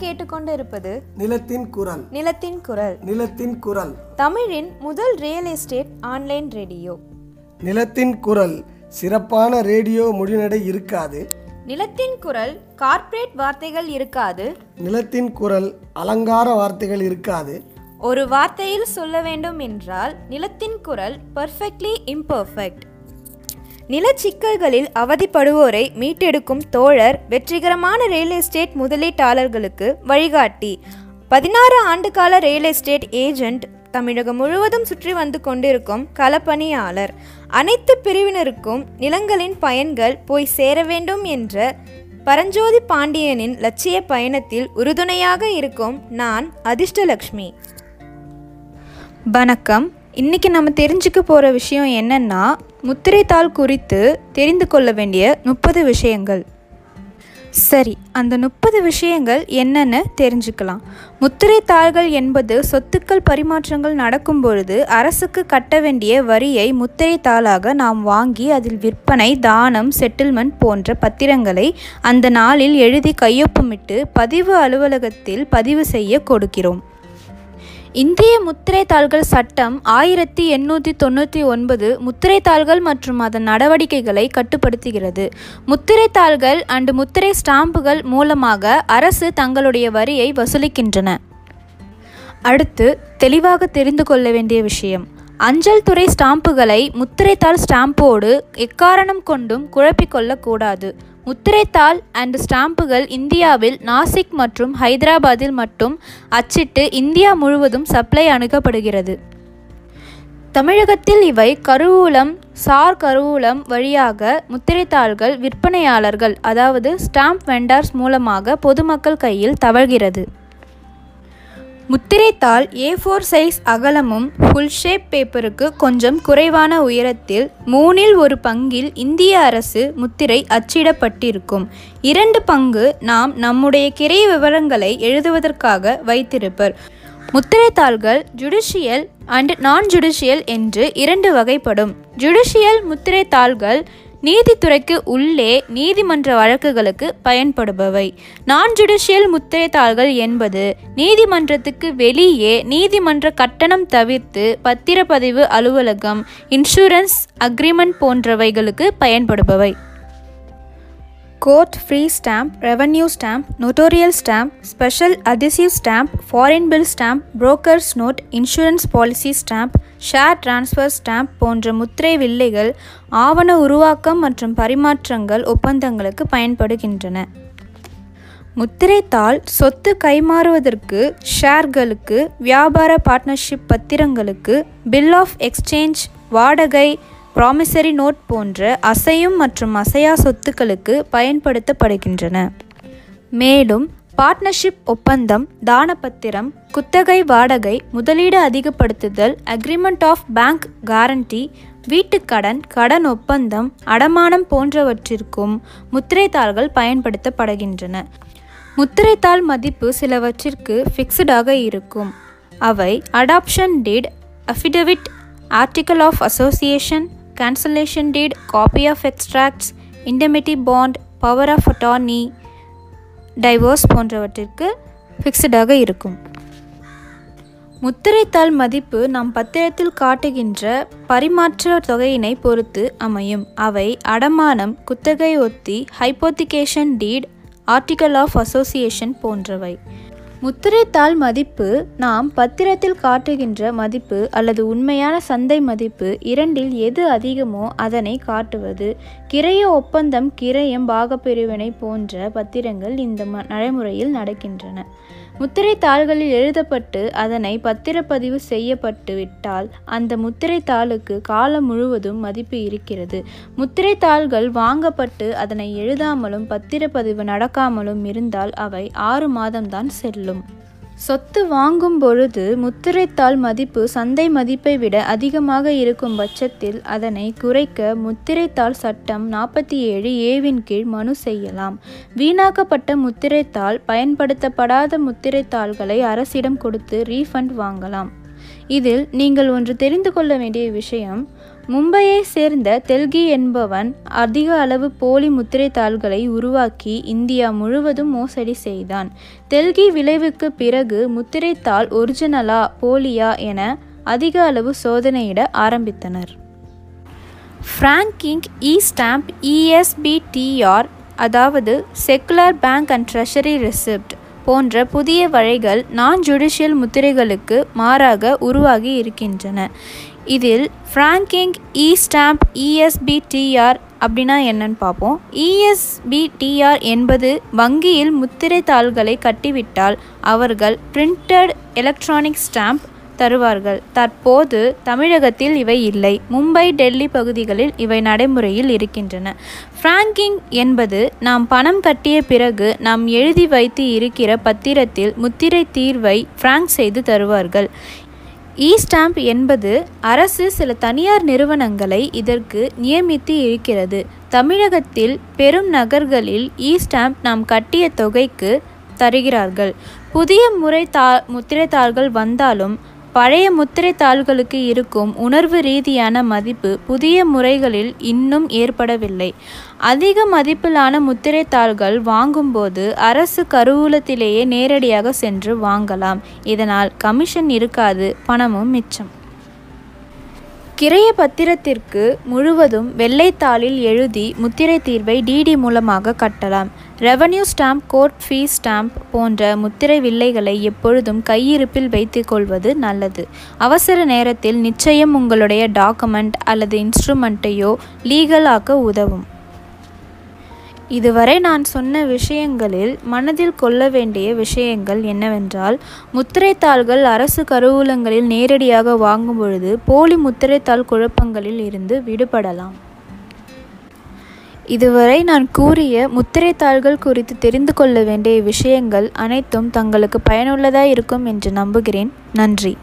கேட்டுக்கொண்டிருப்பது நிலத்தின் குரல். நிலத்தின் குரல். நிலத்தின் குரல். தமிழின் முதல் ரியல் எஸ்டேட் ஆன்லைன் ரேடியோ நிலத்தின் குரல். சிறப்பான ரேடியோ மொழிநடை இருக்காது. நிலத்தின் குரல் கார்ப்பரேட் வார்த்தைகள் இருக்காது. நிலத்தின் குரல் அலங்கார வார்த்தைகள் இருக்காது. ஒரு வார்த்தையில் சொல்ல வேண்டும் என்றால் நிலத்தின் குரல் பர்ஃபெக்ட்லி இம்பர்ஃபெக்ட் நிலச்சிக்கல்களில் அவதிப்படுவோரை மீட்டெடுக்கும் தோழர் வெற்றிகரமான ரியல் எஸ்டேட் முதலீட்டாளர்களுக்கு வழிகாட்டி. பதினாறு ஆண்டுகால ரியல் எஸ்டேட் ஏஜெண்ட் தமிழகம் முழுவதும் சுற்றி வந்து கொண்டிருக்கும் களப்பணியாளர். அனைத்து பிரிவினருக்கும் நிலங்களின் பயன்கள் போய் சேர வேண்டும் என்ற பரஞ்சோதி பாண்டியனின் லட்சிய பயணத்தில் உறுதுணையாக இருக்கும் நான் அதிர்ஷ்டலக்ஷ்மி. வணக்கம். இன்னைக்கு நம்ம தெரிஞ்சுக்க போகிற விஷயம் என்னென்னா முத்திரைத்தாள் குறித்து தெரிந்து கொள்ள வேண்டிய முப்பது விஷயங்கள். சரி அந்த முப்பது விஷயங்கள் என்னன்னு தெரிஞ்சுக்கலாம். முத்திரைத்தாள்கள் என்பது சொத்துக்கள் பரிமாற்றங்கள் நடக்கும் பொழுது அரசுக்கு கட்ட வேண்டிய வரியை முத்திரைத்தாளாக நாம் வாங்கி அதில் விற்பனை தானம் செட்டில்மெண்ட் போன்ற பத்திரங்களை அந்த நாளில் எழுதி கையொப்பமிட்டு பதிவு அலுவலகத்தில் பதிவு செய்ய கொடுக்கிறோம். இந்திய முத்திரைத்தாள்கள் சட்டம் ஆயிரத்தி எண்ணூற்றி தொண்ணூற்றி ஒன்பது முத்திரைத்தாள்கள் மற்றும் அதன் நடவடிக்கைகளை கட்டுப்படுத்துகிறது. முத்திரைத்தாள்கள் அண்டு முத்திரை ஸ்டாம்புகள் மூலமாக அரசு தங்களுடைய வரியை வசூலிக்கின்றன. அடுத்து தெளிவாக தெரிந்து கொள்ள வேண்டிய விஷயம். அஞ்சல் துறை ஸ்டாம்புகளை முத்திரைத்தாள் ஸ்டாம்போடு எக்காரணம் கொண்டும் குழப்பிக்கொள்ளக்கூடாது முத்திரைத்தாள் அண்ட் ஸ்டாம்புகள் இந்தியாவில் நாசிக் மற்றும் ஹைதராபாத்தில் மட்டும் அச்சிட்டு இந்தியா முழுவதும் சப்ளை அணுகப்படுகிறது. தமிழகத்தில் இவை கருவூலம் சார் கருவூலம் வழியாக முத்திரைத்தாள்கள் விற்பனையாளர்கள் அதாவது ஸ்டாம்ப் வெண்டார்ஸ் மூலமாக பொதுமக்கள் கையில் தவழ்கிறது. முத்திரைத்தாள் ஏ ஃபோர் சைஸ் அகலமும் ஃபுல் ஷேப் பேப்பருக்கு கொஞ்சம் குறைவான உயரத்தில் மூனில் ஒரு பங்கில் இந்திய அரசு முத்திரை அச்சிடப்பட்டிருக்கும். இரண்டு பங்கு நாம் நம்முடைய கிரை விவரங்களை எழுதுவதற்காக வைத்திருப்பர். முத்திரைத்தாள்கள் ஜுடிஷியல் அண்ட் நான் ஜுடிஷியல் என்று இரண்டு வகைப்படும். ஜுடிஷியல் முத்திரைத்தாள்கள் நீதித்துறைக்கு உள்ளே நீதிமன்ற வழக்குகளுக்கு பயன்படுபவை. நான் ஜுடிஷியல் முத்திரைத்தாள்கள் என்பது நீதிமன்றத்துக்கு வெளியே நீதிமன்ற கட்டணம் தவிர்த்து பத்திரப்பதிவு அலுவலகம் இன்சூரன்ஸ் அக்ரிமெண்ட் போன்றவைகளுக்கு பயன்படுபவை. Court free stamp revenue stamp notarial stamp special adhesive stamp foreign bill stamp brokers note insurance policy stamp share transfer stamp போன்ற முத்திரை வில்லைகள் ஆவண உருவாக்கம் மற்றும் பரிமாற்றங்கள் ஒப்பந்தங்களுக்கு பயன்படுகின்றன. முத்திரைத்தாள் சொத்து கைமாறுவதற்கு ஷேர்களுக்கு வியாபார பார்ட்னர்ஷிப் பத்திரங்களுக்கு பில் ஆஃப் எக்ஸ்சேஞ்ச் வாடகை ப்ராமிசரி நோட் போன்ற அசையும் மற்றும் அசையா சொத்துக்களுக்கு பயன்படுத்தப்படுகின்றன. மேலும் பார்ட்னர்ஷிப் ஒப்பந்தம் தானபத்திரம் குத்தகை வாடகை முதலீடு அதிகப்படுத்துதல் அக்ரிமெண்ட் ஆஃப் பேங்க் கேரண்டி வீட்டுக்கடன் கடன் ஒப்பந்தம் அடமானம் போன்றவற்றிற்கும் முத்திரைத்தாள்கள் பயன்படுத்தப்படுகின்றன. முத்திரைத்தாள் மதிப்பு சிலவற்றிற்கு ஃபிக்ஸ்டாக இருக்கும். அவை adoption deed affidavit article of association cancellation deed copy of extracts indemnity bond power of attorney divorce போன்றவற்றிற்கு ஃபிக்ஸ்டாக இருக்கும். முத்திரைத்தாள் மதிப்பு நாம் பத்திரத்தில் காட்டுகின்ற பரிமாற்ற தொகையினை பொறுத்து அமையும். அவை அடமானம் குத்தகை ஒத்தி hypothecation deed article of association போன்றவை. முத்திரைத்தாள் மதிப்பு நாம் பத்திரத்தில் காட்டுகின்ற மதிப்பு அல்லது உண்மையான சந்தை மதிப்பு இரண்டில் எது அதிகமோ அதனை காட்டுவது. கிரைய ஒப்பந்தம் கிரயம் பாகப்பிரிவினை போன்ற பத்திரங்கள் இந்த ம நடைமுறையில் நடக்கின்றன. முத்திரைத்தாள்களில் எழுதப்பட்டு அதனை பத்திரப்பதிவு செய்யப்பட்டு விட்டால் அந்த முத்திரைத்தாளுக்கு காலம் முழுவதும் மதிப்பு இருக்கிறது. முத்திரைத்தாள்கள் வாங்கப்பட்டு அதனை எழுதாமலும் பத்திரப்பதிவு நடக்காமலும் இருந்தால் அவை ஆறு மாதம்தான் செல்லும். சொத்து வாங்கும் பொழுது முத்திரைத்தாள் மதிப்பு சந்தை மதிப்பை விட அதிகமாக இருக்கும் பட்சத்தில் அதனை குறைக்க முத்திரைத்தாள் சட்டம் நாற்பத்தி ஏழு ஏவின் கீழ் மனு செய்யலாம். வீணாக்கப்பட்ட முத்திரைத்தாள் பயன்படுத்தப்படாத முத்திரைத்தாள்களை அரசிடம் கொடுத்து ரீஃபண்ட் வாங்கலாம். இதில் நீங்கள் ஒன்று தெரிந்து கொள்ள வேண்டிய விஷயம் மும்பையை சேர்ந்த தெல்கி என்பவன் அதிக அளவு போலி முத்திரை தாள்களை உருவாக்கி இந்தியா முழுவதும் மோசடி செய்தான். தெல்கி விளைவுக்கு பிறகு முத்திரைத்தாள் ஒரிஜினலா போலியா என அதிக அளவு சோதனையிட ஆரம்பித்தனர். ஃப்ராங்கிங் இ ஸ்டாம்ப் இஎஸ்பிடிஆர் அதாவது secular bank and treasury receipt போன்ற புதிய வழிகள் நான் ஜுடிஷியல் முத்திரைகளுக்கு மாறாக உருவாகி இருக்கின்றன. இதில் ஃப்ராங்கிங் இ ஸ்டாம்ப் இஎஸ்பிடிஆர் அப்படின்னா என்னன்னு பார்ப்போம். இஎஸ்பிடிஆர் என்பது வங்கியில் முத்திரை தாள்களை கட்டிவிட்டால் அவர்கள் பிரிண்டட் எலக்ட்ரானிக் ஸ்டாம்ப் தருவார்கள். தற்போது தமிழகத்தில் இவை இல்லை. மும்பை டெல்லி பகுதிகளில் இவை நடைமுறையில் இருக்கின்றன. ஃப்ராங்கிங் என்பது நாம் பணம் கட்டிய பிறகு நாம் எழுதி வைத்து இருக்கிற பத்திரத்தில் முத்திரை தீர்வை ஃப்ராங்க் செய்து தருவார்கள். இ ஸ்டாம்ப் என்பது அரசு சில தனியார் நிறுவனங்களை இதற்கு நியமித்து இருக்கிறது. தமிழகத்தில் பெரும் நகர்களில் இ ஸ்டாம்ப் நாம் கட்டிய தொகைக்கு தருகிறார்கள். புதிய முறை தா முத்திரைத்தாள்கள் வந்தாலும் பழைய முத்திரை தாள்களுக்கு இருக்கும் உணர்வு ரீதியான மதிப்பு புதிய முறைகளில் இன்னும் ஏற்படவில்லை. அதிக மதிப்பிலான முத்திரை தாள்கள் வாங்கும்போது அரசு கருவூலத்திலேயே நேரடியாக சென்று வாங்கலாம். இதனால் கமிஷன் இருக்காது பணமும் மிச்சம். கிரைய பத்திரத்திற்கு முழுவதும் வெள்ளைத்தாளில் எழுதி முத்திரை தீர்வை டிடி மூலமாக கட்டலாம். Revenue stamp court fee stamp போன்ற முத்திரை வில்லைகளை எப்பொழுதும் கையிருப்பில் வைத்துக்கொள்வது நல்லது. அவசர நேரத்தில் நிச்சயம் உங்களுடைய டாக்குமெண்ட் அல்லது இன்ஸ்ட்ருமெண்ட்டையோ லீகலாக்க உதவும். இதுவரை நான் சொன்ன விஷயங்களில் மனதில் கொள்ள வேண்டிய விஷயங்கள் என்னவென்றால் முத்திரைத்தாள்கள் அரசு கருவூலங்களில் நேரடியாக வாங்கும் பொழுது போலி முத்திரைத்தாள் குழப்பங்களில் இருந்து விடுபடலாம். இதுவரை நான் கூறிய முத்திரைத்தாள்கள் குறித்து தெரிந்து கொள்ள வேண்டிய விஷயங்கள் அனைத்தும் தங்களுக்கு பயனுள்ளதாக இருக்கும் என்று நம்புகிறேன். நன்றி.